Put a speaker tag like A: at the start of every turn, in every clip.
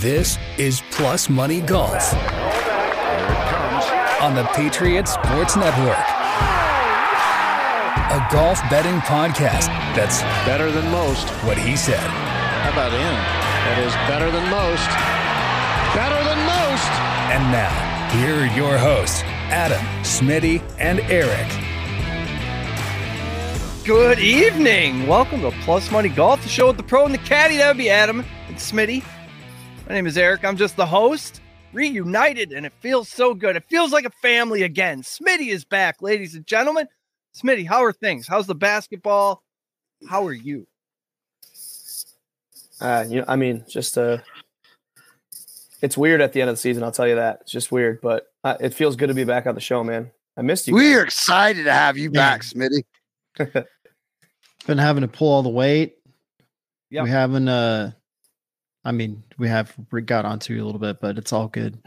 A: This is Plus Money Golf on the Patriot Sports Network. A golf betting podcast that's
B: better than most.
A: what he said.
B: How about him? That is better than most. Better than most.
A: And now, here are your hosts, Adam, Smitty, and Eric.
C: Good evening. Welcome to Plus Money Golf, the show with the pro and the caddy. That would be Adam and Smitty. My name is Eric. I'm just the host. Reunited, and it feels so good. It feels like a family again. Smitty is back, ladies and gentlemen. Smitty, how are things? How's the basketball? How are you?
D: Uh, you know, I mean, just uh, it's weird at the end of the season. I'll tell you that. It's just weird, but uh, it feels good to be back on the show, man. I missed you.
E: We
D: guys.
E: are excited to have you back, Smitty.
F: been having to pull all the weight.
C: Yep.
F: We haven't uh I mean, we have we got onto you a little bit, but it's all good.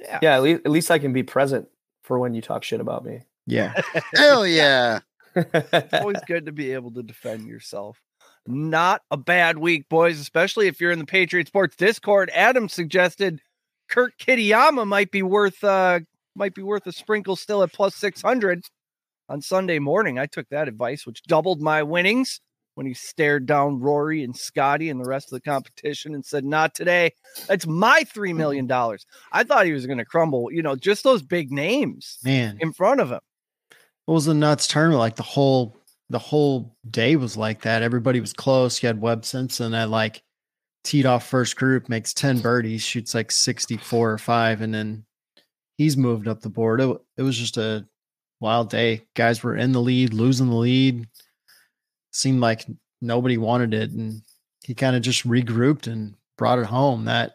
C: Yeah.
D: Yeah, at least, at least I can be present for when you talk shit about me.
F: Yeah.
E: Hell yeah.
C: Always good to be able to defend yourself. Not a bad week, boys, especially if you're in the Patriot Sports Discord. Adam suggested Kurt Kitayama might be worth uh might be worth a sprinkle still at plus 600 on Sunday morning. I took that advice, which doubled my winnings when he stared down Rory and Scotty and the rest of the competition and said, Not today. That's my $3 mm-hmm. million. I thought he was going to crumble, you know, just those big names
F: Man,
C: in front of him.
F: what was the nuts tournament? Like the whole the whole day was like that. Everybody was close. You had Webb Simpson that like teed off first group, makes 10 birdies, shoots like 64 or 5, and then he's moved up the board. It, it was just a wild day. Guys were in the lead, losing the lead. Seemed like nobody wanted it. And he kind of just regrouped and brought it home. That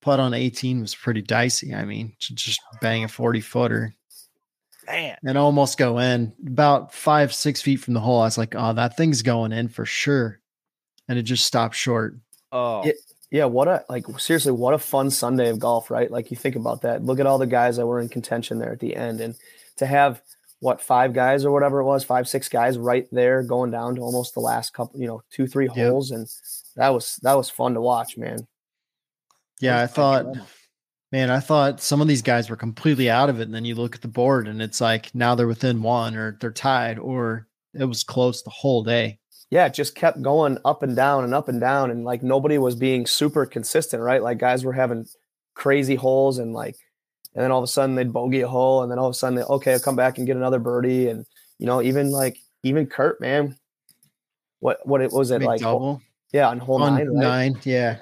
F: putt on 18 was pretty dicey. I mean, to just bang a 40 footer
C: Man.
F: and almost go in about five, six feet from the hole. I was like, oh, that thing's going in for sure. And it just stopped short.
C: Oh,
D: Yeah. yeah, what a like seriously, what a fun Sunday of golf, right? Like you think about that. Look at all the guys that were in contention there at the end, and to have what five guys or whatever it was, five six guys right there going down to almost the last couple, you know, two three
F: Yep.
D: holes, and that was that was fun to watch, man.
F: Yeah, I thought, man, I thought some of these guys were completely out of it. And then you look at the board and it's like now they're within one or they're tied or it was close the whole day.
D: yeah, it just kept going up and down and up and down. And like nobody was being super consistent, right? Like guys were having crazy holes and like, and then all of a sudden they'd bogey a hole. And then all of a sudden, they, okay, I'll come back and get another birdie. And, you know, even like, even Kurt, man, what, what it was it
F: Big
D: like?
F: double
D: yeah, on hole
F: on
D: nine, right?
F: nine. Yeah.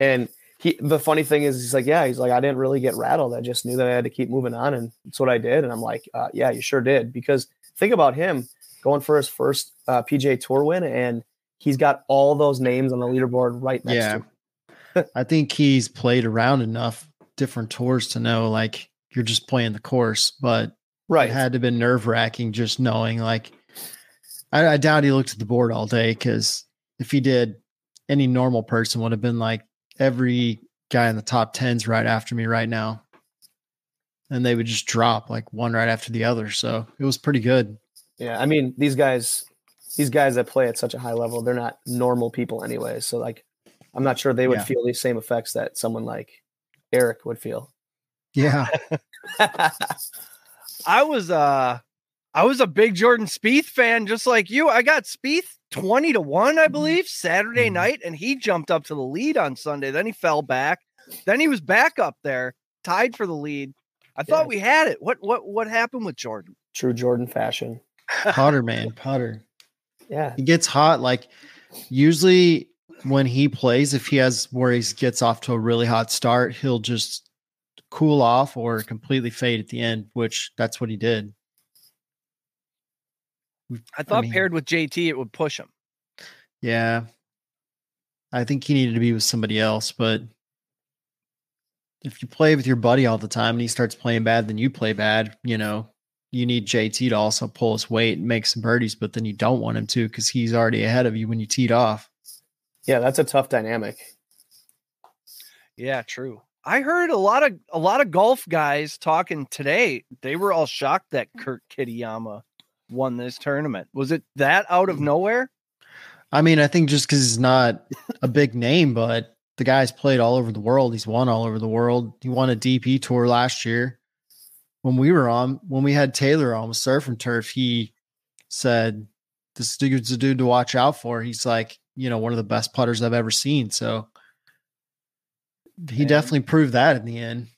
D: And he, the funny thing is, he's like, yeah, he's like, I didn't really get rattled. I just knew that I had to keep moving on. And that's what I did. And I'm like, uh, yeah, you sure did. Because think about him going for his first uh, PJ Tour win, and he's got all those names on the leaderboard right next
F: Yeah.
D: to him.
F: I think he's played around enough different tours to know like you're just playing the course, but
D: Right.
F: it had to have been nerve wracking just knowing like I, I doubt he looked at the board all day because if he did, any normal person would have been like every guy in the top tens right after me right now. And they would just drop like one right after the other. So it was pretty good.
D: Yeah. I mean, these guys, these guys that play at such a high level, they're not normal people anyway. So like, I'm not sure they would
F: Yeah.
D: feel the same effects that someone like Eric would feel.
F: Yeah.
C: I was uh I was a big Jordan Spieth fan, just like you. I got Spieth 20 to 1, I believe, Saturday
F: Mhm.
C: night, and he jumped up to the lead on Sunday. Then he fell back. Then he was back up there, tied for the lead. I thought
D: Yeah.
C: we had it. What what what happened with Jordan?
D: True Jordan fashion.
F: Potter man. Potter.
D: Yeah.
F: He gets hot. Like usually when he plays, if he has where he gets off to a really hot start, he'll just cool off or completely fade at the end, which that's what he did.
C: I thought
F: mean-
C: paired with JT it would push him.
F: Yeah. I think he needed to be with somebody else, but if you play with your buddy all the time and he starts playing bad, then you play bad, you know. You need JT to also pull his weight and make some birdies, but then you don't want him to because he's already ahead of you when you teed off.
D: Yeah. That's a tough dynamic.
C: Yeah, true. I heard a lot of a lot of golf guys talking today. They were all shocked that Kurt Kitayama won this tournament. Was it that out of mm. nowhere?
F: I mean, I think just because he's not a big name, but the the guy's played all over the world. He's won all over the world. He won a DP tour last year. When we were on, when we had Taylor on with Surf and Turf, he said, This dude's a dude to watch out for. He's like, you know, one of the best putters I've ever seen. So he
C: Man.
F: definitely proved that in the end.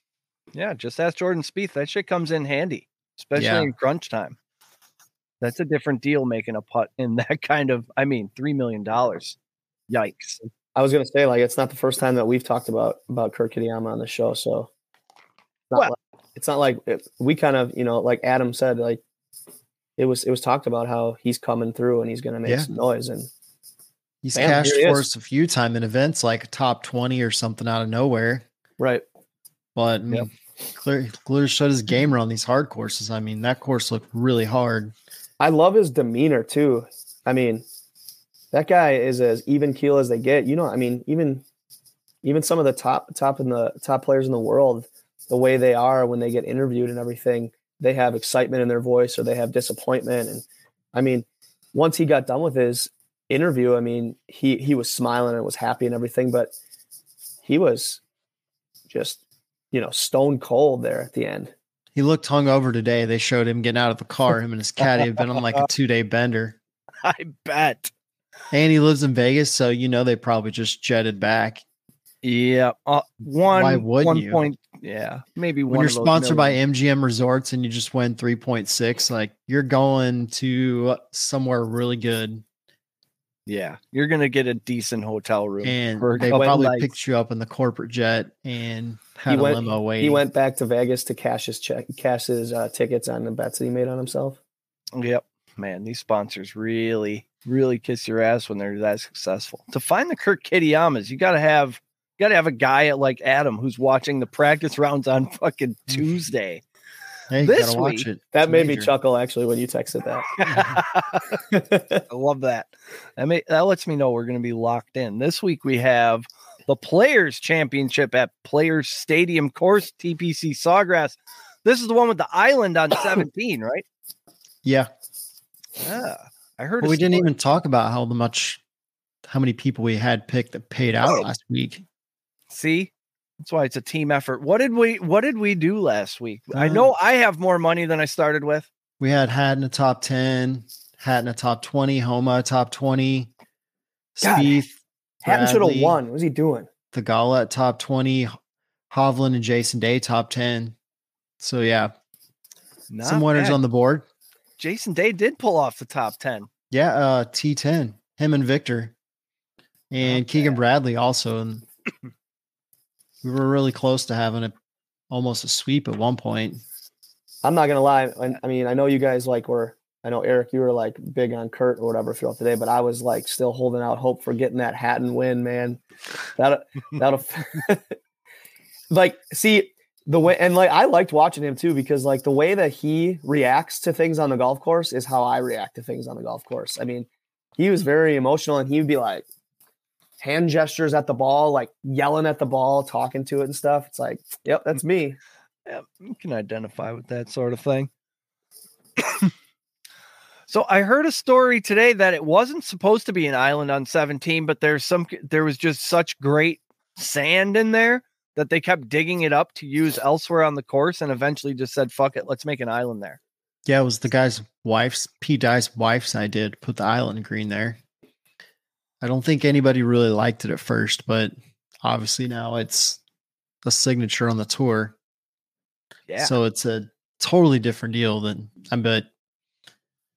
C: Yeah, just ask Jordan Spieth. That shit comes in handy, especially
F: Yeah.
C: in crunch time. That's a different deal making a putt in that kind of. I mean, three million dollars. Yikes!
D: I was gonna say like it's not the first time that we've talked about about Kurt Kitayama on the show, so it's not
C: Well-
D: like, it's not like it, we kind of you know like Adam said like it was it was talked about how he's coming through and he's gonna make
F: Yeah.
D: some noise and
F: He's
D: Bam,
F: cashed
D: he
F: for us a few time in events like a top 20 or something out of nowhere.
D: right
F: But mm, I mean, clear, clear shut his gamer on these hard courses. I mean, that course looked really hard.
D: I love his demeanor too. I mean, that guy is as even keel as they get. You know, I mean, even even some of the top top in the top players in the world, the way they are when they get interviewed and everything, they have excitement in their voice or they have disappointment. And I mean, once he got done with his interview, I mean, he he was smiling and was happy and everything, but he was just you know stone cold there at the end.
F: He looked hungover today. They showed him getting out of the car. Him and his caddy have been on like a two day bender.
C: I bet.
F: And he lives in Vegas, so you know they probably just jetted back.
C: Yeah, uh, one. One
F: you?
C: point? Yeah, maybe
F: When
C: one.
F: you're sponsored by. MGM Resorts and you just win 3.6, like you're going to somewhere really good.
C: Yeah, you're gonna get a decent hotel room,
F: And they probably
C: nights.
F: picked you up in the corporate jet and had
D: He
F: a
D: went-
F: limo waiting.
D: He went back to Vegas to cash his check, cash his uh, tickets on the bets that he made on himself.
C: Yep. Man, these sponsors really, really kiss your ass when they're that successful. To find the Kirk Kitayamas, you gotta have you gotta have a guy like Adam who's watching the practice rounds on fucking Tuesday.
F: Hey,
C: this
F: gotta watch
C: week-
F: it.
D: That
F: It's
D: made me chuckle actually when you texted that.
C: I love that. That, may, that lets me know we're going to be locked in. This week we have the Players Championship at Players Stadium Course, TPC Sawgrass. This is the one with the island on 17, right?
F: Yeah.
C: Yeah. I heard
F: But
C: a
F: we didn't even talk about how much, how many people we had picked that paid out oh. last week.
C: see. That's why it's a team effort. What did we what did we do last week? I
F: Uh,
C: know I have more money than I started with.
F: We had Hatton the top 10, Hatton the top 20, Homa top 20,
D: God,
F: Spieth,
D: Hatton should have won. What was he doing?
F: Theegala at top 20, Hovland and Jason Day top 10. So yeah, some winners
C: bad.
F: on the board.
C: Jason Day did pull off the top 10.
F: Yeah, uh T10, him and Viktor. And
C: Not
F: Keegan
C: bad.
F: Bradley also. And we were really close to having a almost a sweep at one point.
D: I'm not gonna lie. I, I mean, I know you guys like were. I know Eric, you were like big on Kurt or whatever throughout the day, but I was like still holding out hope for getting that Hatton win, man. That that'll like see the way and like I liked watching him too because like the way that he reacts to things on the golf course is how I react to things on the golf course. I mean, he was very emotional and he would be like hand gestures at the ball, like yelling at the ball, talking to it and stuff. It's like, yep, that's mm. me.
C: Yeah, you can identify with that sort of thing. so I heard a story today that it wasn't supposed to be an island on 17, but there's some there was just such great sand in there that they kept digging it up to use elsewhere on the course and eventually just said, fuck it, let's make an island there.
F: Yeah, it was the guy's wife's Pete Dye's wife's idea to put the island green there. I don't think anybody really liked it at first, but obviously now it's a signature on the tour.
C: Yeah.
F: So it's a totally different deal than I bet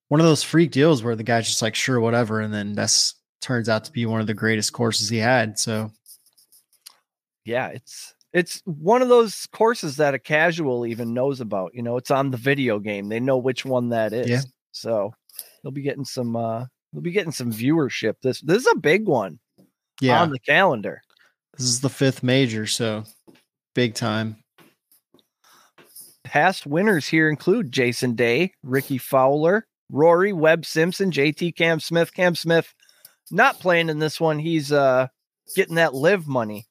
F: one of those freak deals where the guy's just like, sure, whatever. And then that's turns out to be one of the greatest courses he had. So
C: yeah, it's it's one of those courses that a casual even knows about. You know, it's on the video game. They know which one that is.
F: Yeah.
C: So they'll be getting some uh they'll be getting some viewership. This this is a big one
F: yeah,
C: on the calendar.
F: this is the fifth major. So big time.
C: Past winners here include Jason Day, Rickie Fowler, Rory, Webb Simpson, JT Cam Smith. Cam Smith not playing in this one. He's uh getting that live money.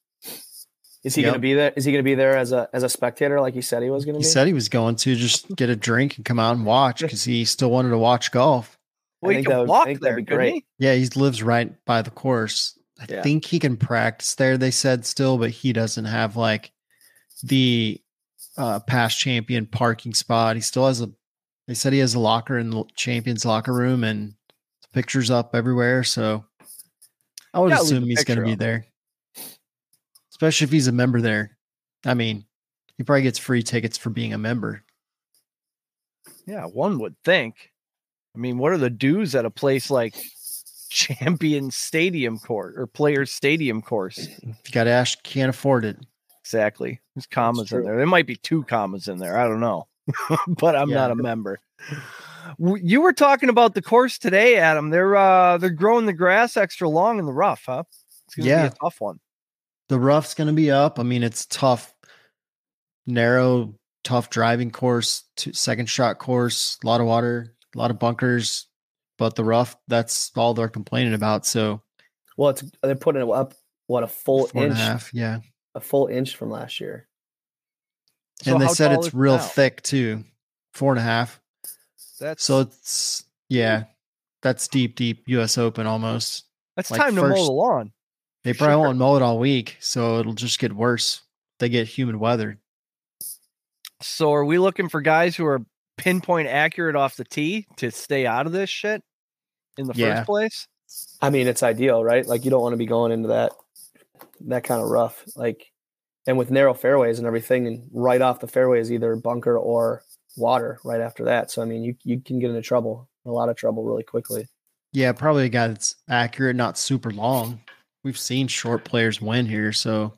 D: Is he
F: Yep.
D: going to be there? Is he going to be there as a as a spectator like he said he was going to
F: He
D: be?
F: said he was going to just get a drink and come out and watch because he still wanted to watch golf.
C: Well, he can
D: would-
C: walk there,
D: that'd be
C: couldn't
D: great.
C: he?
F: Yeah, he lives right by the course. I
D: Yeah.
F: think he can practice there. They said still, but he doesn't have like the uh, past champion parking spot. He still has a. They said he has a locker in the champions locker room, and pictures up everywhere. So I would assume he's going to be there, especially if he's a member there. I mean, he probably gets free tickets for being a member.
C: Yeah, one would think. I mean, what are the dues at a place like Champion Stadium Court or Players Stadium Course?
F: If you got Ash, can't afford it.
C: Exactly. There's commas in there. There might be two commas in there. I don't know, but I'm
F: Yeah.
C: not a member. You were talking about the course today, Adam. They're uh they're growing the grass extra long in the rough, huh? It's gonna
F: Yeah.
C: be a tough one.
F: The rough's going to be up. I mean, it's tough, narrow, tough driving course, two, second shot course, a lot of water, a lot of bunkers, but the rough, that's all they're complaining about. So
D: Well, it's they're putting it up what a full
F: four and a
D: inch,
F: half, yeah.
D: a full inch from last year.
C: So
F: and they said it's real
C: now?
F: thick too, four and a half.
C: That's
F: So it's yeah, that's deep, deep U.S. Open almost.
C: that's
F: like
C: time to mow
F: first-
C: the lawn.
F: They probably
C: Sure.
F: won't mow it all week, so it'll just get worse. They get humid weather.
C: So are we looking for guys who are pinpoint accurate off the tee to stay out of this shit in the
F: Yeah.
C: first place?
D: I mean, it's ideal, right? Like you don't want to be going into that that kind of rough, like, and with narrow fairways and everything, and right off the fairway is either bunker or water right after that. So I mean, you you can get into trouble, a lot of trouble, really quickly.
F: Yeah, probably a guy that's accurate, not super long. We've seen short players win here, so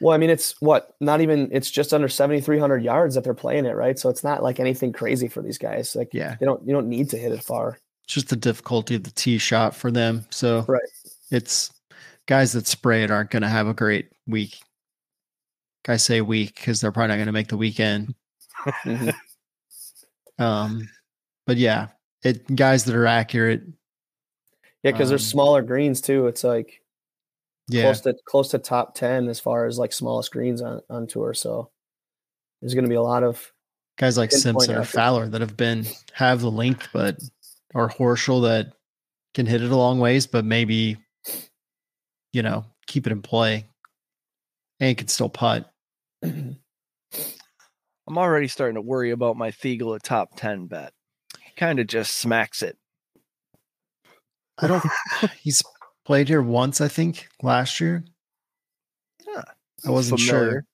D: Well, I mean, it's what not even it's just under seventy three hundred yards that they're playing it, right? So it's not like anything crazy for these guys. Like,
F: yeah,
D: they don't you don't need to hit it far.
F: it's just the difficulty of the tee shot for them. So
D: Right.
F: it's guys that spray it aren't going to have a great week. I say week because they're probably not going to make the weekend.
D: Mhm.
F: Um, but yeah, it guys that are accurate.
D: Yeah, because
F: Um,
D: there's smaller greens too. It's like
F: Yeah,
D: close to close to top ten as far as like smallest greens on on tour. So there's going to be a lot of
F: guys like Simpson or. Fowler that have been have the length, but or Horschel that can hit it a long ways, but maybe you know keep it in play and can still putt.
C: I'm already starting to worry about my Theegala at top 10 bet. He kind of just smacks it.
F: I don't. he's played here once, I think, last year.
C: Yeah,
F: I wasn't
C: familiar.
F: sure.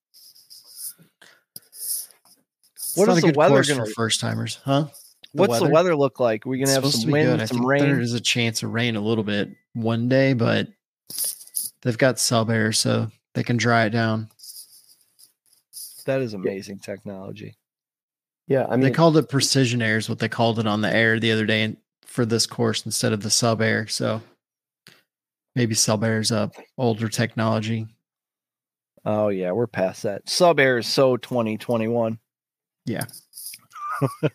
F: It's
C: What
F: not a
C: the
F: good
C: weather
F: course
C: gonna-
F: for first timers, huh?
C: What's the
F: weather?
C: weather look like? We're we going to
F: It's
C: have some
F: to be good.
C: wind,
F: I
C: some
F: think
C: rain?
F: there is a chance of rain a little bit one day, but they've got sub air, so they can dry it down.
C: That is amazing technology.
D: yeah. I mean, they
F: called it precision air, is what they called it on the air the other day and for this course instead of the sub air. So maybe sub air is a older technology.
C: Oh, yeah, we're past that. Sub air is so 2021.
F: Yeah.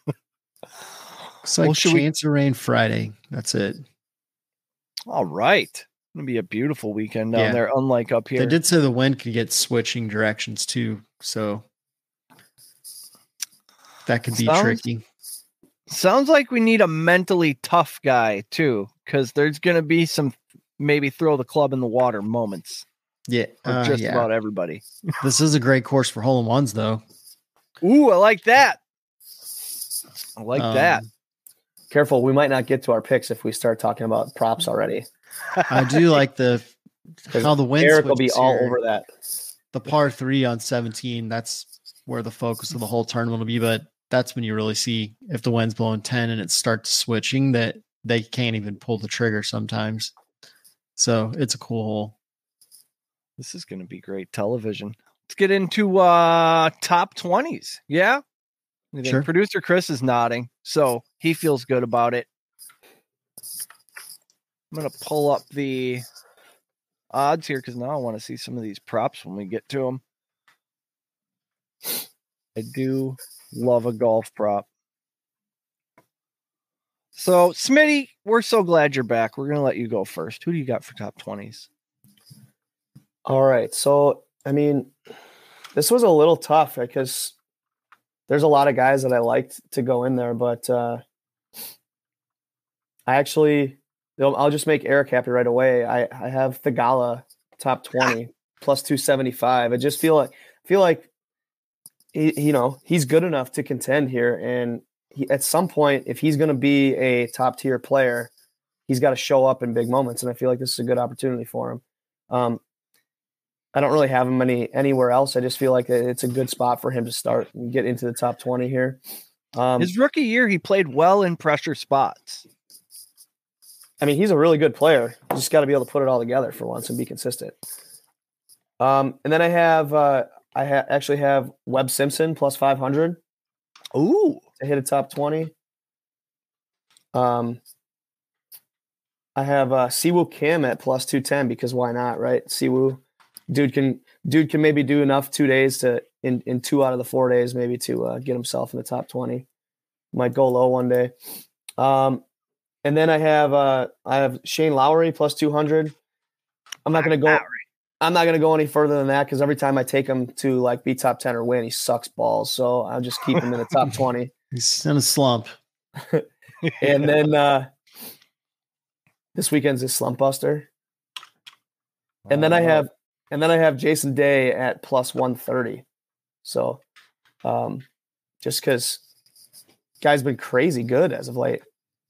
F: It's like
C: Well, should we-
F: chance of rain Friday. That's it.
C: All right. To be a beautiful weekend down
F: Yeah.
C: there, unlike up here.
F: They did say the wind could get switching directions too, so that could be
C: Sounds-
F: tricky.
C: Sounds like we need a mentally tough guy, too, because there's going to be some maybe throw the club in the water moments
F: Yeah, uh,
C: just
F: yeah.
C: about everybody.
F: This is a great course for hole in ones, though.
C: Ooh, I like that. I like that.
F: Um,
D: careful. We might not get to our picks if we start talking about props already.
F: I do like the how the wind
D: Eric will be
F: switches
D: all over that.
F: the par three on 17 that's where the focus of the whole tournament will be but that's when you really see if the wind's blowing 10 and it starts switching that they can't even pull the trigger sometimes so it's a cool hole
C: This is going to be great television. Let's get into uh top 20s. Yeah?
F: Sure.
C: Producer Chris is nodding, so he feels good about it. I'm going to pull up the odds here because now I want to see some of these props when we get to them. I do love a golf prop. So, Smitty, we're so glad you're back. We're going to let you go first. Who do you got for top 20s?
D: All right. So, I mean, this was a little tough because there's a lot of guys that I liked to go in there, but uh, I actually I'll just make Eric happy right away. I, I have Theegala top 20 plus 275. I just feel like feel like he, you know he's good enough to contend here, and he, at some point, if he's going to be a top tier player, he's got to show up in big moments, and I feel like this is a good opportunity for him. Um, I don't really have him any anywhere else. I just feel like it's a good spot for him to start and get into the top 20 here. Um,
C: His rookie year, he played well in pressure spots.
D: I mean, he's a really good player. You just got to be able to put it all together for once and be consistent. Um, and then I have, uh, I ha- actually have Webb Simpson plus 500
C: Ooh,
D: to hit a top 20. Um, I have uh, Siwoo Kim at plus 210 because why not, right? Siwoo, dude can dude can maybe do enough two days to in in two out of the four days maybe to uh, get himself in the top 20. Might go low one day. Um, and then I have uh, I have Shane Lowry plus 200. I'm not gonna go. I'm not gonna go any further than that because every time I take him to like be top 10 or win, he sucks balls. So I'll just keep him in the top 20.
F: He's in a slump.
D: and then uh this weekend's a slump buster. And then I have and then I have Jason Day at plus 130. So um just because guy's been crazy good as of late.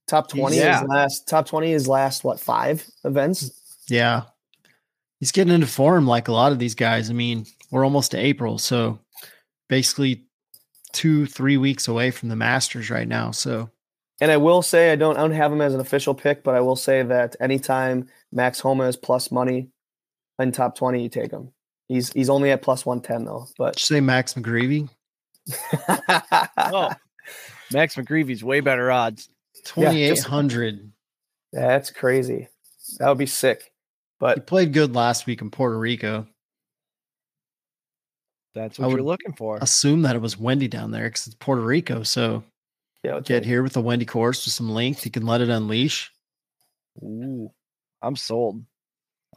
D: Top 20
C: Yeah.
D: is last top 20 is last what five events?
F: Yeah. He's getting into form like a lot of these guys. I mean, we're almost to April, so basically two, three weeks away from the Masters right now. So
D: And I will say I don't I don't have him as an official pick, but I will say that anytime Max Homa is plus money in top 20, you take him. He's he's only at plus 110 though, but
F: did you say Max McGreevy?
C: oh, Max McGreevy's way better odds.
D: Yeah,
F: Twenty eight
D: just- That's crazy. That would be sick.
F: But he
D: But
F: played good last week in Puerto Rico.
C: That's
F: I
C: what you're looking for.
F: Assume that it was windy down there because it's Puerto Rico. So
D: yeah,
F: get here with a windy course with some length. You can let it unleash.
C: Ooh, I'm sold.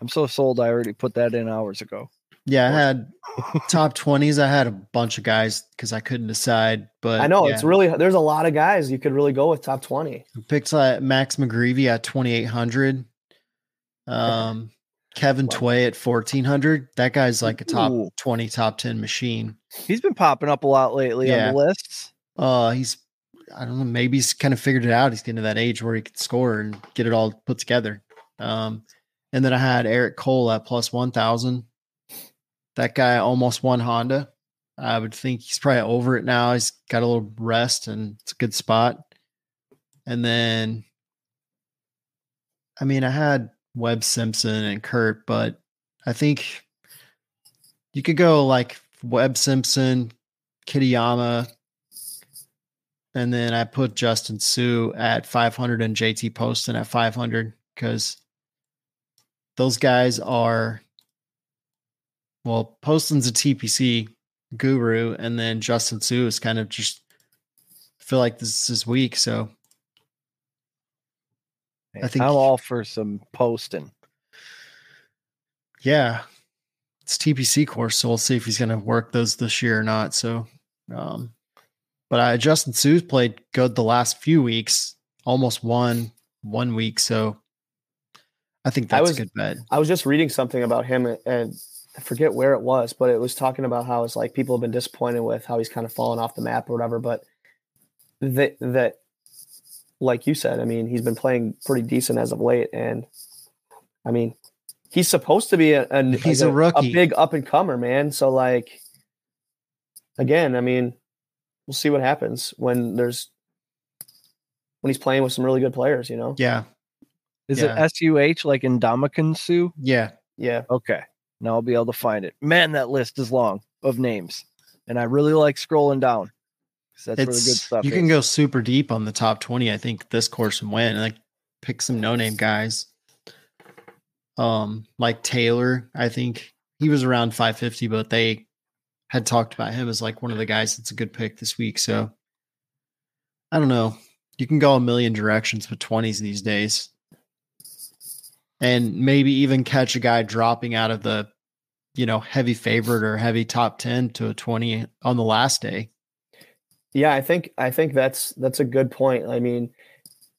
C: I'm so sold. I already put that in hours ago.
F: Yeah, I had top twenties. I had a bunch of guys because I couldn't decide. But
D: I know
F: yeah,
D: it's really there's a lot of guys you could really go with top 20.
F: I picked uh, Max McGreevy at twenty eight hundred. Um, Kevin
D: Wow.
F: Tway at fourteen hundred. That guy's like a top
C: Ooh.
F: twenty, top ten machine.
C: He's been popping up a lot lately
F: Yeah.
C: on the lists.
F: Uh, he's I don't know. Maybe he's kind of figured it out. He's getting to that age where he can score and get it all put together. Um, and then I had Eric Cole at plus one thousand. That guy almost won Honda. I would think he's probably over it now. He's got a little rest and it's a good spot. And then, I mean, I had Webb Simpson and Kurt, but I think you could go like Webb Simpson, Kitayama, and then I put Justin Suh at 500 and JT Poston at 500 because those guys are, well, Poston's a TPC guru, and then Justin Suh is kind of just feel like this is week. So I think-
C: I'm all for some Poston.
F: yeah, it's TPC course, so we'll see if he's going to work those this year or not. So, um, but I Justin Suh's played good the last few weeks, almost won one week, so I think
D: I
F: that's
D: was-
F: a good bet.
D: I was just reading something about him and- and I forget where it was, but it was talking about how it's like people have been disappointed with how he's kind of fallen off the map or whatever. But that that like you said, I mean, he's been playing pretty decent as of late, and I mean, he's supposed to be a, a
F: He's
D: like
F: a rookie.
D: a big up and comer, man. So like, again, I mean, we'll see what happens when there's when he's playing with some really good players. You know,
F: Yeah,
C: Is
F: Yeah.
C: it S U H like Indomitian Sue?
F: yeah.
D: yeah.
C: Okay. Now I'll be able to find it. Man, that list is long of names. And I really like scrolling down. That's where the good
F: It's
C: stuff
F: you
C: is.
F: can go super deep on the top twenty. I think this course and win. and, Like pick some no name guys. Um, like Taylor, I think he was around five fifty, but they had talked about him as like one of the guys that's a good pick this week. So I don't know. You can go a million directions with twenties these days, and maybe even catch a guy dropping out of the, you know, heavy favorite or heavy top ten to a twenty on the last day.
D: Yeah, I think I think that's that's a good point. I mean,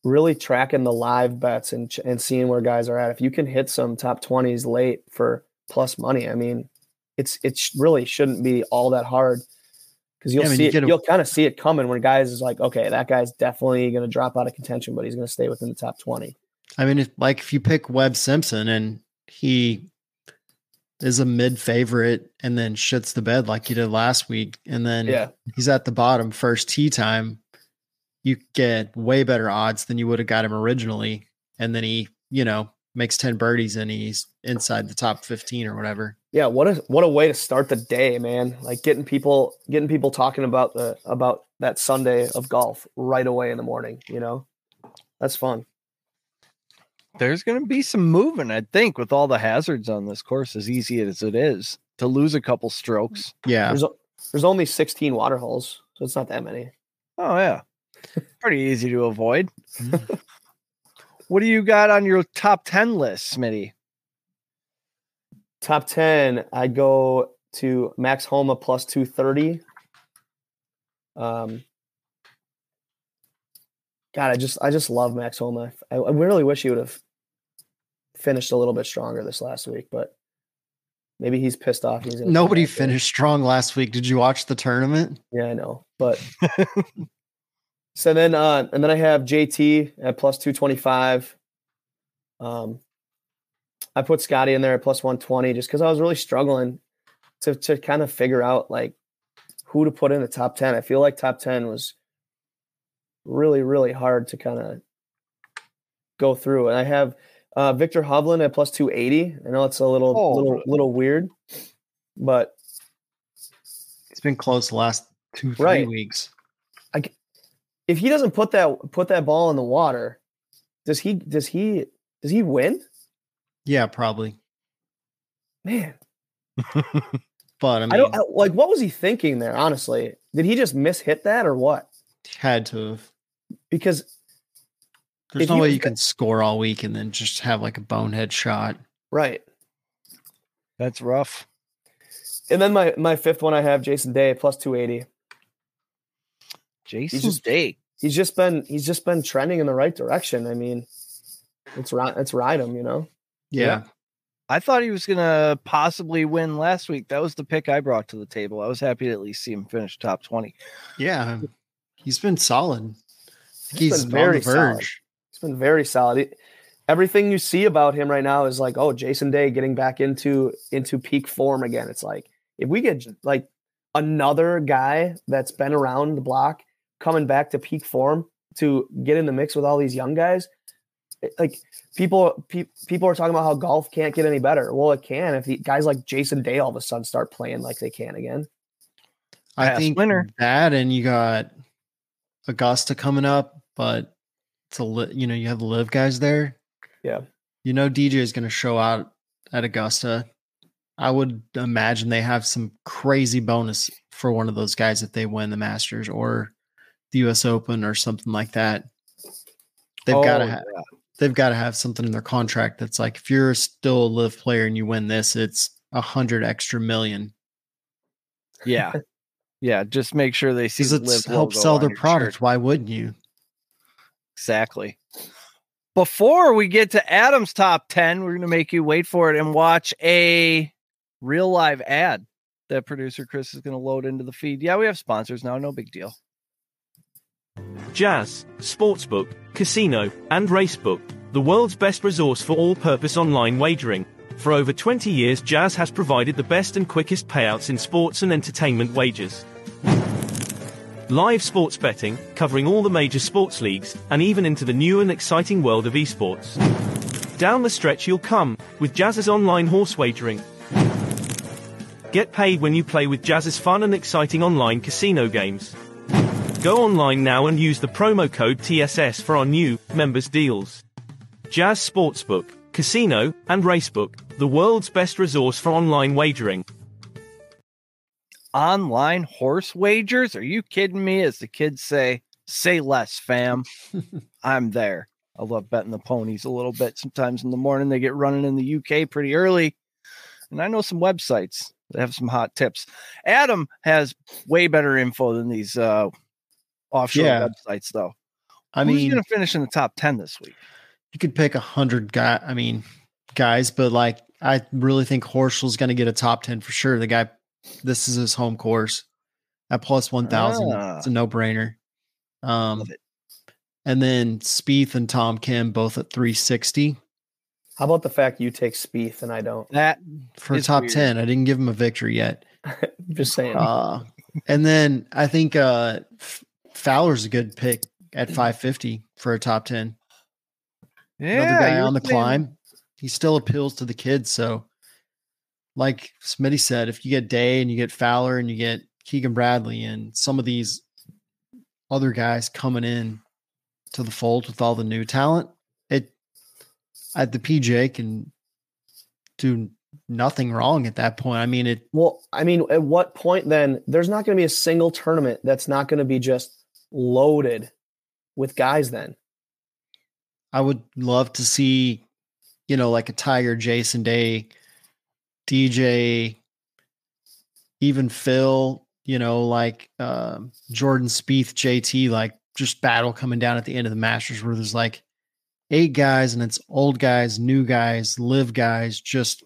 D: really tracking the live bets and and seeing where guys are at. If you can hit some top 20s late for plus money, I mean, it's it really shouldn't be all that hard because you'll
F: Yeah, I mean,
D: see
F: you
D: it,
F: a,
D: you'll kind of see it coming when guys is like, okay, that guy's definitely going to drop out of contention, but he's going to stay within the top 20.
F: I mean, if like if you pick Webb Simpson and he is a mid favorite and then shits the bed like he did last week, and then
D: Yeah.
F: he's at the bottom first tee time, you get way better odds than you would have got him originally. And then he, you know, makes 10 birdies and he's inside the top 15 or whatever.
D: Yeah, what a what a way to start the day, man. Like getting people getting people talking about the about that Sunday of golf right away in the morning, you know. That's fun.
C: There's going to be some moving, I think, with all the hazards on this course, as easy as it is to lose a couple strokes.
F: Yeah.
D: There's there's only 16 water holes, so it's not that many.
C: Oh, yeah. Pretty easy to avoid. what do you got on your top 10 list, Smitty?
D: Top 10, I go to Max Homa plus 230. Um God, I just I just love Max Homa. I, I really wish he would have finished a little bit stronger this last week, but maybe he's pissed off. He's
F: Nobody finished strong last week. Did you watch the tournament?
D: Yeah, I know. But so then uh and then I have JT at plus 225. Um I put Scotty in there at plus 120 just because I was really struggling to to kind of figure out like who to put in the top 10. I feel like top 10 was really, really hard to kind of go through. And I have uh Viktor Hovland at plus 280. I know it's a little
C: Oh.
D: little little weird, but
F: It's been close the last two, three
D: Right.
F: weeks.
D: if he doesn't put that put that ball in the water, does he does he does he win?
F: Yeah, probably.
D: Man,
F: But I mean,
D: I don't I- like what was he thinking there, honestly? Did he just miss hit that or what?
F: Had to have.
D: Because
F: There's no
D: he
F: way you can score all week and then just have like a bonehead shot.
D: right.
C: That's rough.
D: And then my my fifth one I have Jason Day plus 280.
C: Jason
D: just-
C: Day.
D: He's just been he's just been trending in the right direction. I mean, it's right it's ride him, you know.
F: Yeah.
C: I thought he was going to possibly win last week. That was the pick I brought to the table. I was happy to at least see him finish top 20.
F: Yeah. He's been solid.
D: He's
F: He's,
D: been
F: on
D: very
F: the
D: solid. He's been very solid. It- everything you see about him right now is like, oh, Jason Day getting back into into peak form again. It's like if we get like another guy that's been around the block coming back to peak form to get in the mix with all these young guys, it- like people pe- people are talking about how golf can't get any better. Well, it can if the guys like Jason Day all of a sudden start playing like they can again.
F: I
C: Past
F: think
C: winner.
F: that, and you got Augusta coming up, but it's a li- you know you have the live guys there.
D: Yeah.
F: You know DJ is going to show out at Augusta. I would imagine they have some crazy bonus for one of those guys if they win the Masters or the U.S. Open or something like that. They've got to
C: Oh,
F: have they've got to have something in their contract that's like if you're still a live player and you win this, it's a hundred extra million
C: Yeah. Yeah. Just make sure they see
F: because
C: the
F: it
C: live
F: helps sell their product.
C: shirt.
F: Why wouldn't you?
C: Exactly. Before we get to Adam's top 10, we're going to make you wait for it and watch a real live ad that producer Chris is going to load into the feed. Yeah, we have sponsors now. No big deal.
G: Jazz, Sportsbook, Casino, and Racebook, the world's best resource for all purpose online wagering. For over 20 years, Jazz has provided the best and quickest payouts in sports and entertainment wagers. Live sports betting, covering all the major sports leagues, and even into the new and exciting world of esports. Down the stretch you'll come, with Jazz's online horse wagering. Get paid when you play with Jazz's fun and exciting online casino games. Go online now and use the promo code TSS for our new members deals. Jazz Sportsbook, Casino, and Racebook, the world's best resource for online wagering.
C: Online horse wagers? Are you kidding me? As the kids say, say less, fam. I'm there. I love betting the ponies a little bit. Sometimes in the morning they get running in the UK pretty early. And I know some websites that have some hot tips. Adam has way better info than these uh, offshore
F: Yeah.
C: websites, though.
F: I mean,
C: Who's
F: mean,
C: going to finish in the top 10 this week?
F: you could pick a hundred guy. I mean, guys, but like I really think Horschel's going to get a top ten for sure. The guy, this is his home course at plus one thousand.
C: Ah.
F: It's a no brainer. Um,
C: Love it.
F: and then Spieth and Tom Kim both at three sixty
D: How about the fact you take Spieth and I don't?
C: That
F: for top
C: weird.
F: ten. I didn't give him a victory yet.
D: Just saying.
F: Uh, and then I think uh, Fowler's a good pick at five fifty for a top ten.
C: yeah,
F: another guy on the
C: saying-
F: climb. He still appeals to the kids. So, like Smitty said, if you get Day and you get Fowler and you get Keegan Bradley and some of these other guys coming in to the fold with all the new talent, it at the PJ can do nothing wrong at that point. I mean, it
D: Well, I mean, at what point then? There's not going to be a single tournament that's not going to be just loaded with guys. Then
F: I would love to see, you know, like a Tiger, Jason Day, DJ, even Phil, you know, like um Jordan Spieth, JT, like just battle coming down at the end of the Masters where there's like eight guys and it's old guys, new guys, live guys. Just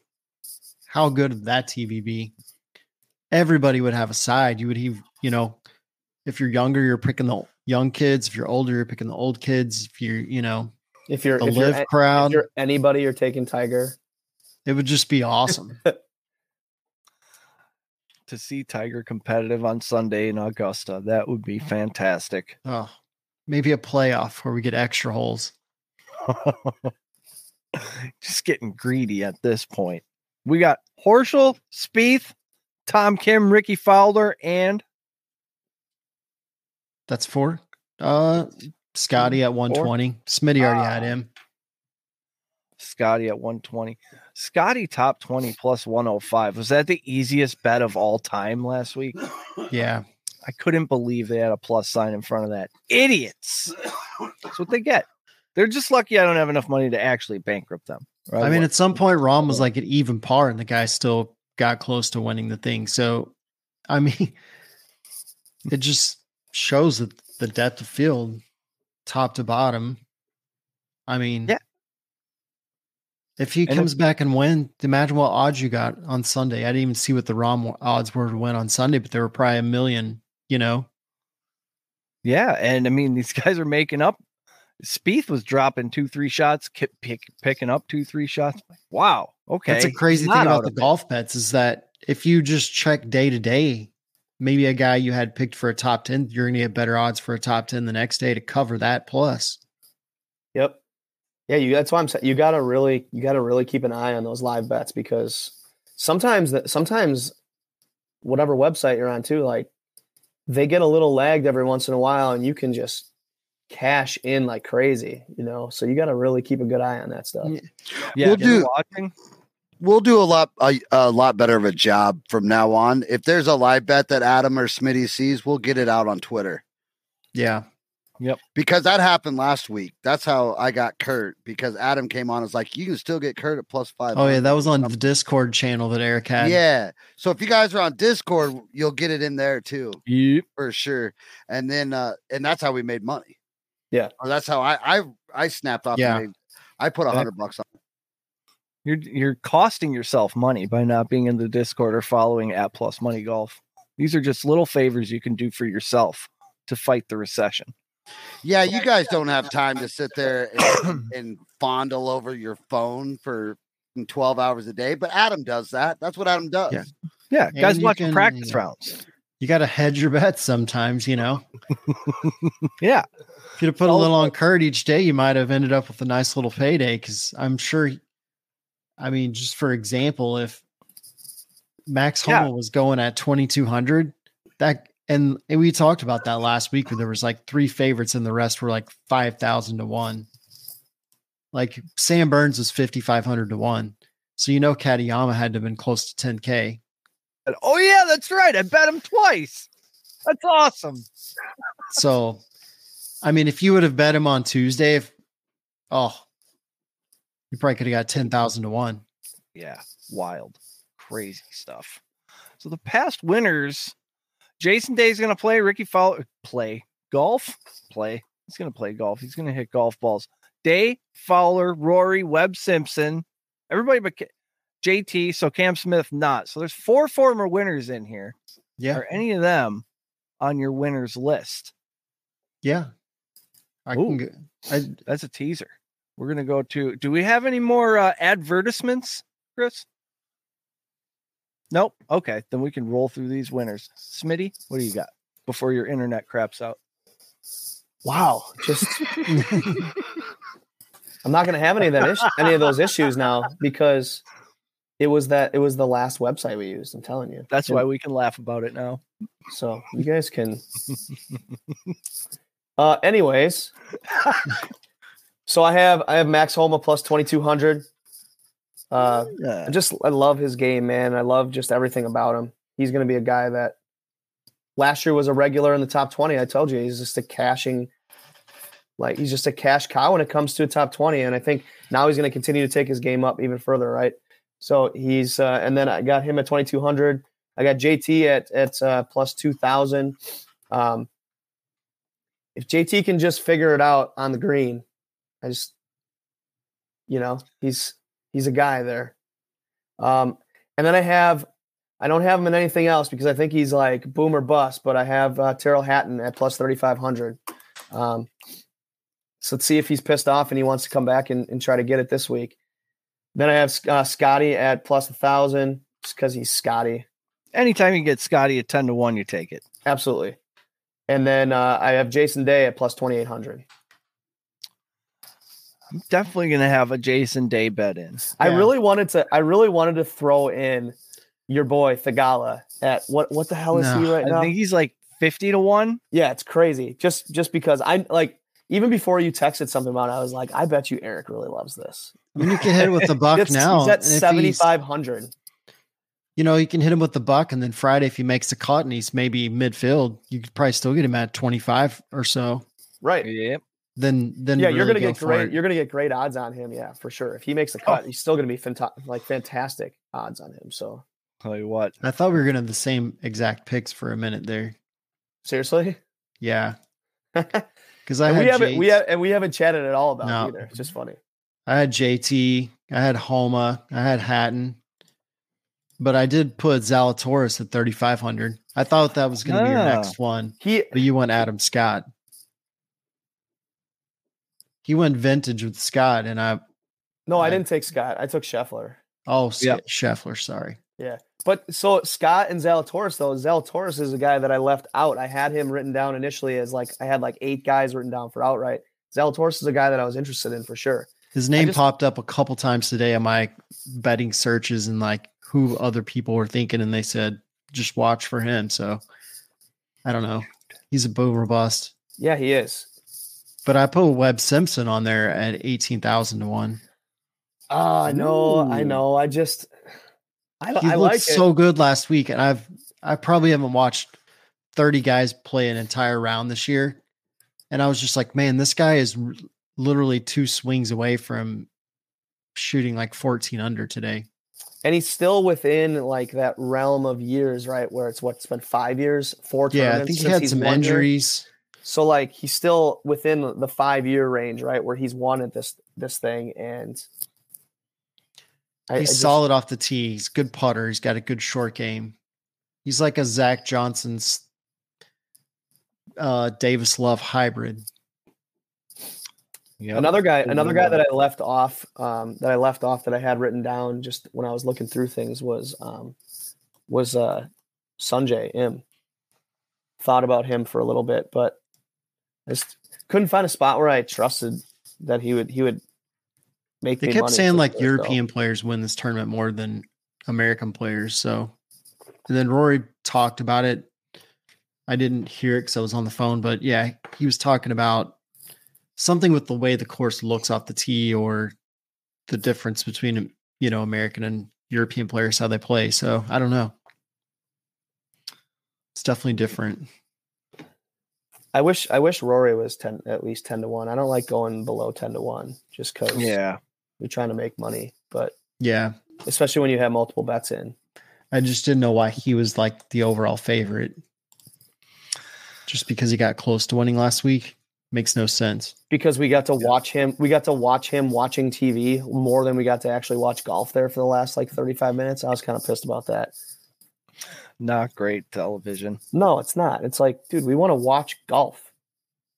F: how good would that TV be? Everybody would have a side. You would have, you know, if you're younger, you're picking the young kids. If you're older, you're picking the old kids. If you're, you know,
D: if you're
F: the
D: if you're,
F: live
D: if
F: crowd,
D: you're anybody, you're taking Tiger.
F: It would just be awesome.
C: to see Tiger competitive on Sunday in Augusta. That would be fantastic.
F: oh, maybe a playoff where we get extra holes.
C: Just getting greedy at this point. We got Horschel, Spieth, Tom Kim, Rickie Fowler, and
F: That's four. Uh, Scotty at 120. Smitty already had
C: Ah.
F: him.
C: Scotty at 120. Scotty top 20 plus 105. Was that the easiest bet of all time last week?
F: Yeah.
C: I couldn't believe they had a plus sign in front of that. Idiots. That's what they get. They're just lucky I don't have enough money to actually bankrupt them. Or
F: I mean, at some point, Rahm was like at even par, and the guy still got close to winning the thing. So, I mean, it just shows that the depth of field, top to bottom. I mean,
C: Yeah.
F: If he
C: And
F: comes back and win, imagine what odds you got on Sunday. I didn't even see what the Rahm odds were to win on Sunday, but there were probably a million. You know,
C: yeah, and I mean these guys are making up. Spieth was dropping two, three shots, ki- pick, picking up two, three shots. Wow. Okay.
F: That's a crazy thing about the
C: it.
F: golf bets is that if you just check day to day, maybe a guy you had picked for a top 10, you're going to get better odds for a top 10 the next day to cover that plus.
D: Yep. Yeah, you. That's why I'm saying you got to really, you got to really keep an eye on those live bets because sometimes that sometimes whatever website you're on too, like they get a little lagged every once in a while, and you can just cash in like crazy, you know. So you got to really keep a good eye on that stuff.
F: Yeah.
C: Yeah,
E: We'll do-
C: watching.
E: We'll do a lot a, a lot better of a job from now on. If there's a live bet that Adam or Smitty sees, we'll get it out on Twitter.
F: Yeah.
E: Because that happened last week. That's how I got Kurt because Adam came on was like, you can still get Kurt at plus five.
F: Oh, yeah. That was on the Discord channel that Eric had.
E: Yeah. So if you guys are on Discord, you'll get it in there too.
C: Yep.
E: for sure. And then uh and that's how we made money.
D: Yeah.
E: Or that's how I I I snapped off.
F: Yeah.
E: made- I put a hundred bucks on.
C: You're you're costing yourself money by not being in the Discord or following at Plus Money Golf. These are just little favors you can do for yourself to fight the recession.
E: Yeah, you guys don't have time to sit there and, and fondle over your phone for mm, 12 hours a day, but Adam does that. That's what Adam does.
F: Yeah.
C: Yeah,
F: And
C: guys
F: you
C: watching
F: can,
C: practice
F: you
C: rounds.
F: You got to hedge your bets sometimes, you know.
C: Yeah,
F: If you'd have put a little on
C: about-
F: Kurt each day, you might have ended up with a nice little payday. Because I'm sure, I mean, just for example, if Max
C: Yeah.
F: Was going at 2,200, that and we talked about that last week where there was like three favorites and the rest were like 5,000 to one. Like Sam Burns was 5,500 to one. So you know Kitayama had to have been close to 10K.
C: Oh yeah, that's right. I bet him twice. That's awesome.
F: So, I mean, if you would have bet him on Tuesday, if oh, you probably could have got ten thousand to one.
C: Yeah, wild, crazy stuff. So the past winners, Jason Day is going to play. Rickie Fowler play golf, play He's gonna play golf. He's gonna hit golf balls. Day, Fowler, Rory, Webb Simpson, everybody but JT. So Cam Smith not. So there's four former winners in here.
F: Yeah.
C: Are any of them on your winners list?
F: Yeah. I
C: Ooh.
F: can go, I
C: That's a teaser. We're gonna go to. Do we have any more uh, advertisements, Chris? Nope. Okay, then we can roll through these winners. Smitty, what do you got before your internet craps out?
D: Wow, just I'm not gonna have any of that is- any of those issues now because it was that it was the last website we used. I'm telling you.
C: That's
D: And
C: why we can laugh about it now.
D: So you guys can. uh, anyways, so I have I have Max Homa plus 2200. Uh,
C: Yeah.
D: I just I love his game, man. I love just everything about him. He's going to be a guy that last year was a regular in the top 20. I told you he's just a cashing like he's just a cash cow when it comes to a top 20 and I think now he's going to continue to take his game up even further, right? So he's uh, and then I got him at 2200. I got JT at at uh, plus 2000. Um if JT can just figure it out on the green, I just you know, he's he's a guy there. Um, and then I have, I don't have him in anything else because I think he's like boom or bust, but I have uh, Tyrrell Hatton at plus 3,500. Um, so let's see if he's pissed off and he wants to come back and, and try to get it this week. Then I have uh, Scotty at plus a thousand just because he's Scotty.
C: Anytime you get Scotty at 10 to 1, you take it.
D: Absolutely. And then uh, I have Jason Day at plus 2,800.
C: I'm definitely going to have a Jason Day bet in.
D: I
F: Yeah.
D: really wanted to, I really wanted to throw in your boy Theegala at what, what the hell is he right
C: I
D: now?
C: I think he's like 50 to 1.
D: Yeah, it's crazy. Just just because I like even before you texted something about it, I was like, I bet you Eric really loves this.
F: I mean, you can hit it with the buck
D: It's-
F: now.
D: he's at seventy five hundred.
F: You know, you can hit him with the buck, and then Friday, if he makes the cut and he's maybe midfield, you could probably still get him at twenty five or so.
D: Right.
C: Yep.
F: Then, then
D: Yeah, you're gonna
F: go
D: get great.
F: it.
D: You're gonna get great odds on him. Yeah, for sure. If he makes the cut, he's still gonna be fanta- like fantastic odds on him. So
C: Tell you what.
F: I thought we were gonna have the same exact picks for a minute there.
D: seriously,
F: Yeah, because I had
D: we haven't we
F: J-
D: have and we haven't chatted at all about
F: No.
D: it either. It's just funny.
F: I had JT, I had Homa, I had Hatton, but I did put Zalatoris at thirty five hundred. I thought that was gonna be your
C: Ah.
F: next one,
D: He
F: but you went Adam Scott. He went vintage with Scott, and I
D: no, I
F: I-
D: didn't take Scott. I took Scheffler.
F: oh
C: Yep.
F: Scheffler, sorry.
D: Yeah, but so Scott and Zalatoris though, Zalatoris is a guy that I left out. I had him written down initially as like I had like eight guys written down for outright. Zalatoris is a guy that I was interested in for sure.
F: His name
D: just-
F: popped up a couple times today on my betting searches and like who other people were thinking, and they said just watch for him. So I don't know. He's a boom or bust.
D: Yeah, he is.
F: But I put Webb Simpson on there at eighteen thousand to one.
D: Oh, I know, I know. I just I,
F: He
D: I
F: looked
D: like
F: so
D: it.
F: good last week, and I've I probably haven't watched thirty guys play an entire round this year, and I was just like, man, this guy is r- literally two swings away from shooting like fourteen under today.
D: And he's still within like that realm of years, right? Where it's what's been five years, four
F: Yeah, I think he had some
D: won here.
F: injuries.
D: So like he's still within the five year range, right? Where he's wanted this this thing and I- I
F: He's
D: just-
F: solid off the tee. He's good putter. He's got a good short game. He's like a Zach Johnson's uh, Davis Love hybrid.
C: Yep.
D: Another guy, another guy that I left off, um, that I left off that I had written down just when I was looking through things was um, was uh, Sungjae Im. Thought about him for a little bit, but I just couldn't find a spot where I trusted that he would he would make.
F: It
D: they
F: kept saying like European players win this tournament more than American players. So, and then Rory talked about it. I didn't hear it because I was on the phone, but yeah, he was talking about something with the way the course looks off the tee or the difference between you know American and European players how they play. So I don't know. It's definitely different.
D: I wish I wish Rory was ten at least ten to one. I don't like going below ten to one just because
C: Yeah.
D: you're trying to make money, but
F: Yeah,
D: especially when you have multiple bets in.
F: I just didn't know why he was like the overall favorite. Just because he got close to winning last week. Makes no sense.
D: because we got to watch him. We got to watch him watching TV more than we got to actually watch golf there for the last like 35 minutes. I was kind of pissed about that.
C: Not great television.
D: No, it's not. It's like, dude, we want to watch golf.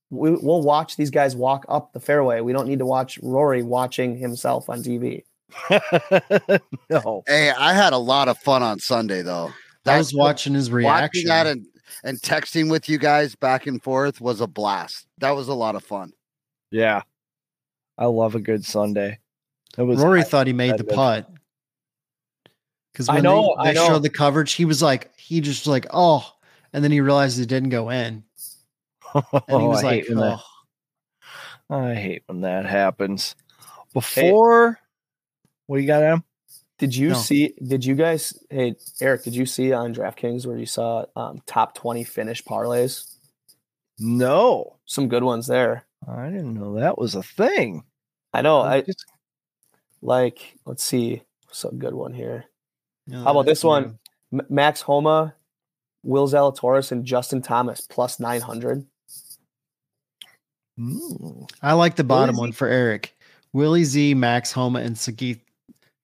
D: We, we'll watch these guys walk up the fairway. We don't need to watch Rory watching himself on TV.
C: no.
E: Hey, I had a lot of fun on Sunday though.
F: I was watching his
E: watching
F: reaction.
E: that and and texting with you guys back and forth was a blast. That was a lot of fun.
C: Yeah. I love a good Sunday. It was
F: Rory thought he made the
C: competitive.
F: putt. Because
D: I
F: when
D: know,
F: they,
D: I know.
F: showed the coverage, he was like, he just was like, oh, and then he realized it didn't go in, and he
C: Oh,
F: was
C: I
F: like,
C: hate when that,
F: oh.
C: I hate when that happens. Before what you got, Adam?
D: Did you
F: No.
D: see? Did you guys? Hey, Eric, did you see on DraftKings where you saw um, top 20 finish parlays?
C: No.
D: Some good ones there.
C: I didn't know that was a thing.
D: I know. I
C: Just-
D: like. Let's see. Some good one here.
F: Yeah,
D: How about this
F: that's
D: one? M- Max Homa, Will Zalatoris, and Justin Thomas plus 900.
C: Mm.
F: I like the bottom
C: Z.
F: one for Eric. Willie Z, Max Homa, and Sahith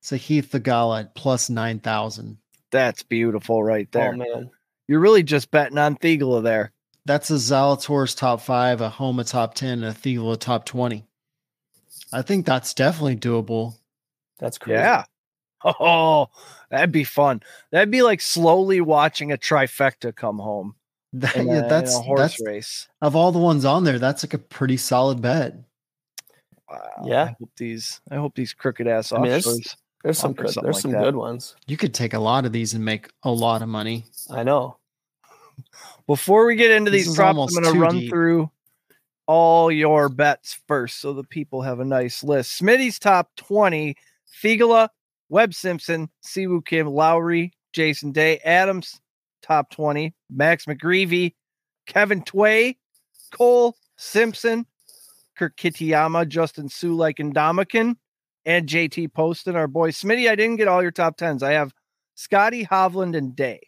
F: Sahith Theegala at plus nine thousand.
C: That's beautiful right there.
D: Oh man,
C: You're really just betting on Theegala there.
F: That's a Zalatoris top five, a Homa top ten, and a Theegala top twenty. I think that's definitely doable.
D: that's crazy.
C: Yeah. Oh, that'd be fun. That'd be like slowly watching a trifecta come home
F: That-
C: in, a,
F: yeah,
C: in
F: that's
C: a horse
F: that's
C: race.
F: of all the ones on there. That's like a pretty solid bet.
C: Wow.
D: Yeah.
C: I hope these. I hope these crooked ass
D: I mean, there's- There's some good. There's
C: like
D: some
C: that.
D: good ones.
F: You could take a lot of these and make a lot of money.
D: I know.
C: Before we get into
F: This
C: these props, I'm going to run
F: deep.
C: through all your bets first so the people have a nice list. Smitty's top 20 Theegala, Webb Simpson, Si Woo Kim, Lowry, Jason Day, Adams, top 20, Max McGreevy, Kevin Tway, Cole Simpson, Kurt Kitayama, Justin Sulike, and Domican, and JT Poston, our boy Smitty. I didn't get all your top 10s. I have Scotty, Hovland, and Day.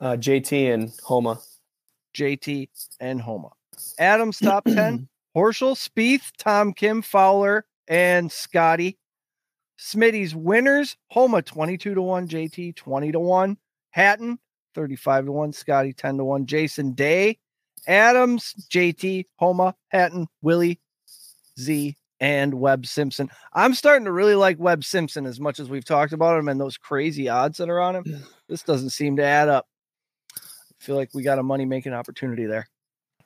D: Uh, JT and Homa.
C: JT, and Homa. Adams top 10. Horschel, Spieth, Tom Kim, Fowler, and Scotty. Smitty's winners, Homa 22 to 1, JT 20 to 1, Hatton 35 to 1, Scotty 10 to 1, Jason Day, Adams, JT, Homa, Hatton, Willie, Z, and Webb Simpson. I'm starting to really like Webb Simpson as much as we've talked about him and those crazy odds that are on him. This doesn't seem to add up. I feel like we got a money making opportunity there.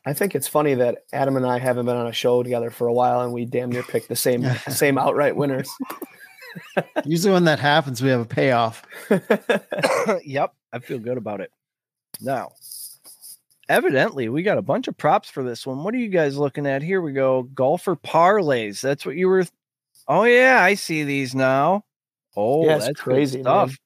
D: I think it's funny that Adam and I haven't been on a show together for a while, and we damn near picked the same same outright winners.
F: Usually when that happens, we have a payoff.
C: yep, I feel good about it. Now, evidently, we got a bunch of props for this one. What are you guys looking at? Here we go. Golfer parlays. That's what you were. Oh yeah, I see these now. Oh,
D: Yeah,
C: that's
D: crazy,
C: crazy
D: man.
C: stuff.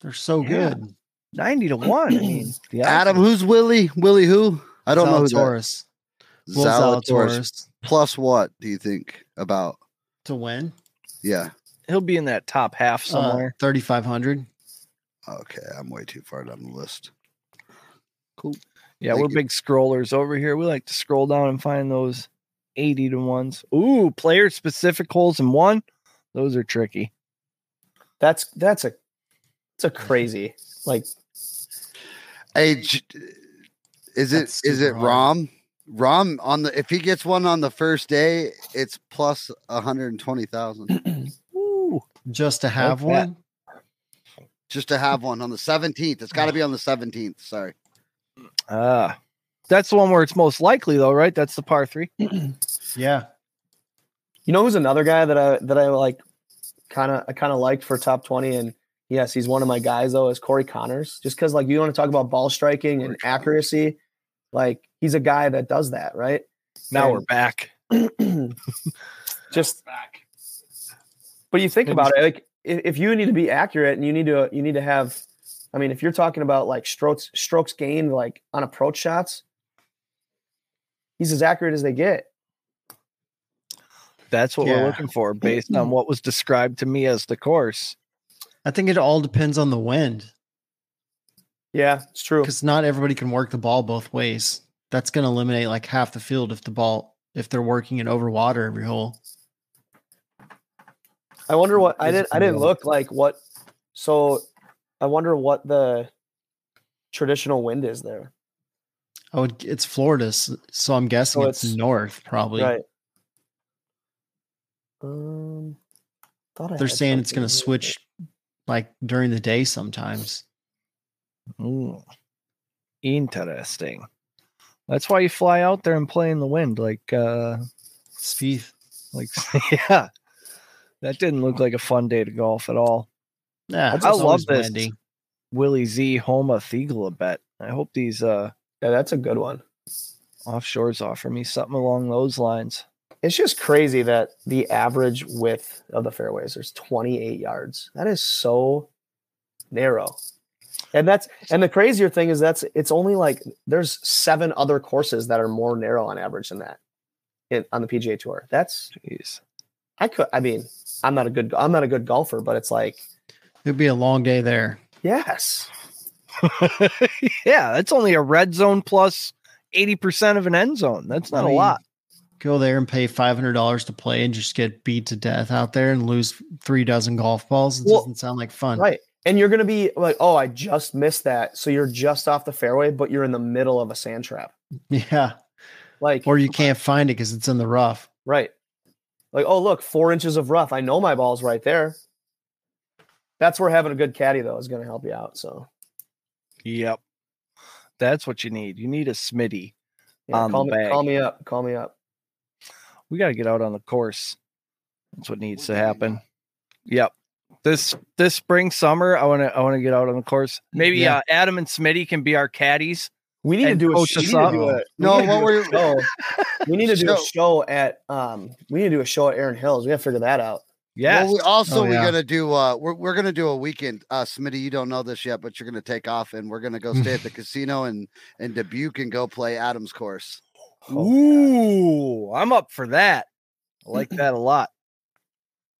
F: They're so
C: Yeah.
F: good.
C: Ninety to one. I mean,
E: Adam, who's Willie? Willie who? I don't know who that.
F: Zalatoris. Will
E: Zalatoris.
F: Zalatoris
E: Plus what do you think about?
F: to win
E: Yeah.
C: he'll be in that top half
F: uh,
C: somewhere.
F: thirty five hundred.
E: Okay, I'm way too far down the list. Cool.
C: Yeah,
E: thank
C: we're
E: you.
C: big scrollers over here. We like to scroll down and find those eighty to ones. Ooh, player specific holes in one. Those are tricky.
D: that's that's a it's a crazy like
E: Hey, is it is it
F: super hard.
E: Rahm? Rahm on the if he gets one on the first day, it's plus 120,000
C: Ooh.
F: Just to have
C: that.
F: one.
E: just to have one on the 17th. It's got to be on the 17th. Sorry.
C: Ah, that's the one where it's most likely, though, right? That's the par three.
F: Yeah.
D: You know who's another guy that I that I like kind of I kind of liked for top 20 and yes, he's one of my guys though is Corey Conners. Just cuz like you want to talk about ball striking and accuracy, like he's a guy that does that, right?
C: Now
D: And-
C: we're back.
D: just back. but you think about it like if, if you need to be accurate and you need to you need to have i mean if you're talking about like strokes strokes gained like on approach shots he's as accurate as they get
C: That's what
F: Yeah.
C: we're looking for based on what was described to me as the course.
F: I think it all depends on the wind
D: yeah it's true
F: because not everybody can work the ball both ways. that's going to eliminate like half the field if the ball if they're working it over water every hole.
D: I wonder what I didn't I didn't look like what so I wonder what the traditional wind is there.
F: Oh, it- it's Florida, so I'm guessing
D: So
F: it's,
D: it's-
F: north probably.
D: Right. Um thought I
F: They're saying it's going to switch like during the day sometimes.
C: Ooh. Interesting. That's why you fly out there and play in the wind, like uh
F: Spieth.
C: like yeah. That didn't look like a fun day to golf at all.
F: Yeah,
C: I love this.
F: windy.
C: Willie Z Homa Thiegel bet. I hope these uh
D: Yeah, that's a good one.
C: offshores offer me something along those lines.
D: It's just crazy that the average width of the fairways is 28 yards. That is so narrow. And that's and the crazier thing is that's it's only like there's seven other courses that are more narrow on average than that in, on the PGA tour. That's
C: Jeez.
D: I could I mean, I'm not a good I'm not a good golfer, but it's like,
F: It'd be a long day there.
D: yes.
C: yeah, that's only a red zone plus 80% of an end zone. That's not a
F: Well, you
C: lot.
F: Go there and pay five hundred dollars to play and just get beat to death out there and lose three dozen golf balls. It
D: Well,
F: doesn't sound like fun.
D: Right. And you're gonna be like, oh, I just missed that. So you're just off the fairway, but you're in the middle of a sand trap.
F: Yeah.
D: Like
F: Or you can't find it because it's in the rough.
D: Right. Like, oh, look, four inches of rough. I know my ball's right there. That's where having a good caddy, though, is going to help you out. So,
C: Yep. That's what you need. You need a Smitty.
D: yeah, call, me,
C: bag.
D: call me up. Call me up.
C: We got to get out on the course. That's what needs to happen. Yep. This this spring summer, I want to I want to get out on the course. Maybe
F: Yeah.
C: uh, Adam and Smitty can be our caddies.
D: We need to do a,
C: show.
D: sh- we
C: us
D: need to
C: up.
D: do a- we
E: No,
D: need to
E: what
D: do a
E: were-
D: show. We need to do a
E: Show.
D: show at um. We need to do a show at Aaron Hills. We got to figure that out.
C: Yeah.
E: Well, we also
F: Oh,
E: we're
F: yeah.
E: gonna do uh we're we're gonna do a weekend. Uh Smitty, you don't know this yet, but you're gonna take off and we're gonna go stay at the casino and and Dubuque and go play Adams course.
C: Ooh, I'm up for that. I like that a lot.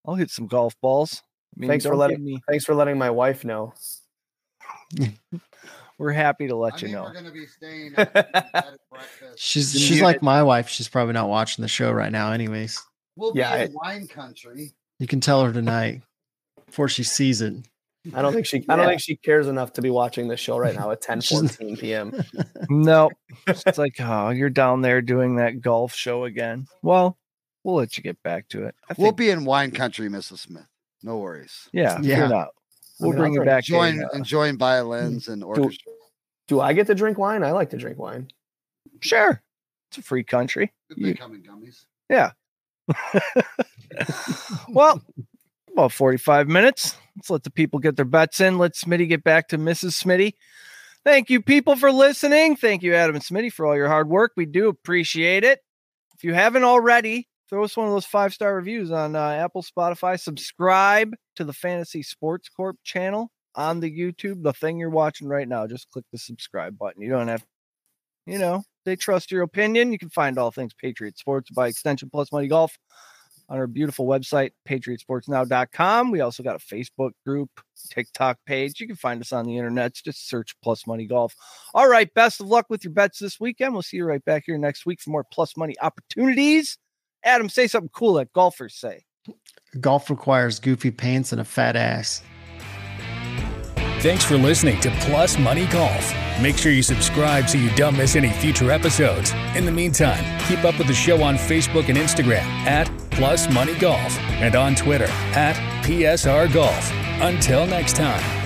C: I'll hit some golf balls. I mean,
D: Thanks for letting-
C: me.
D: Thanks for letting my wife know.
C: We're happy to let
E: I
C: you
E: mean,
C: know.
E: we're gonna be staying at, at breakfast.
F: She's she's
C: you-
F: like my wife. She's probably not watching the show right now, anyways.
E: We'll
D: Yeah,
E: be
D: I-
E: in wine country.
F: You can tell her tonight before she sees it.
D: I don't think she. I don't
C: Yeah.
D: think she cares enough to be watching this show right now at 10, 14 p.m.
C: No, it's like, oh, you're down there doing that golf show again. Well, we'll let you get back to it. I
E: We'll
C: think,
E: be in wine country, Mrs. Smith. No worries.
C: yeah,
F: Yeah.
C: you're not. We'll
D: mean,
C: bring you back.
E: Enjoying
C: in, uh,
E: enjoying violins and orchestra.
D: Do I get to drink wine? I like to drink wine.
C: sure, it's a free country.
E: Good
C: You-
E: thing coming gummies.
C: well, about 45 minutes. Let's let the people get their bets in. Let Smitty get back to Mrs. Smitty. Thank you, people, for listening. Thank you, Adam and Smitty, for all your hard work. We do appreciate it. If you haven't already, throw us one of those five star reviews on uh, Apple, Spotify. Subscribe to the Fantasy Sports Corp channel on the YouTube, the thing you're watching right now. Just click the subscribe button. You don't have, you know, they trust your opinion. You can find all things Patriot Sports by extension plus money golf on our beautiful website, patriotsportsnow.com. We also got a Facebook group, TikTok page. You can find us on the internet. Just search Plus Money Golf. All right. Best of luck with your bets this weekend. We'll see you right back here next week for more Plus Money opportunities. Adam, say something cool that golfers say.
F: Golf requires goofy pants and a fat ass.
A: Thanks for listening to Plus Money Golf. Make sure you subscribe so you don't miss any future episodes. In the meantime, keep up with the show on Facebook and Instagram at Plus Money Golf and on Twitter at PSR Golf. Until next time.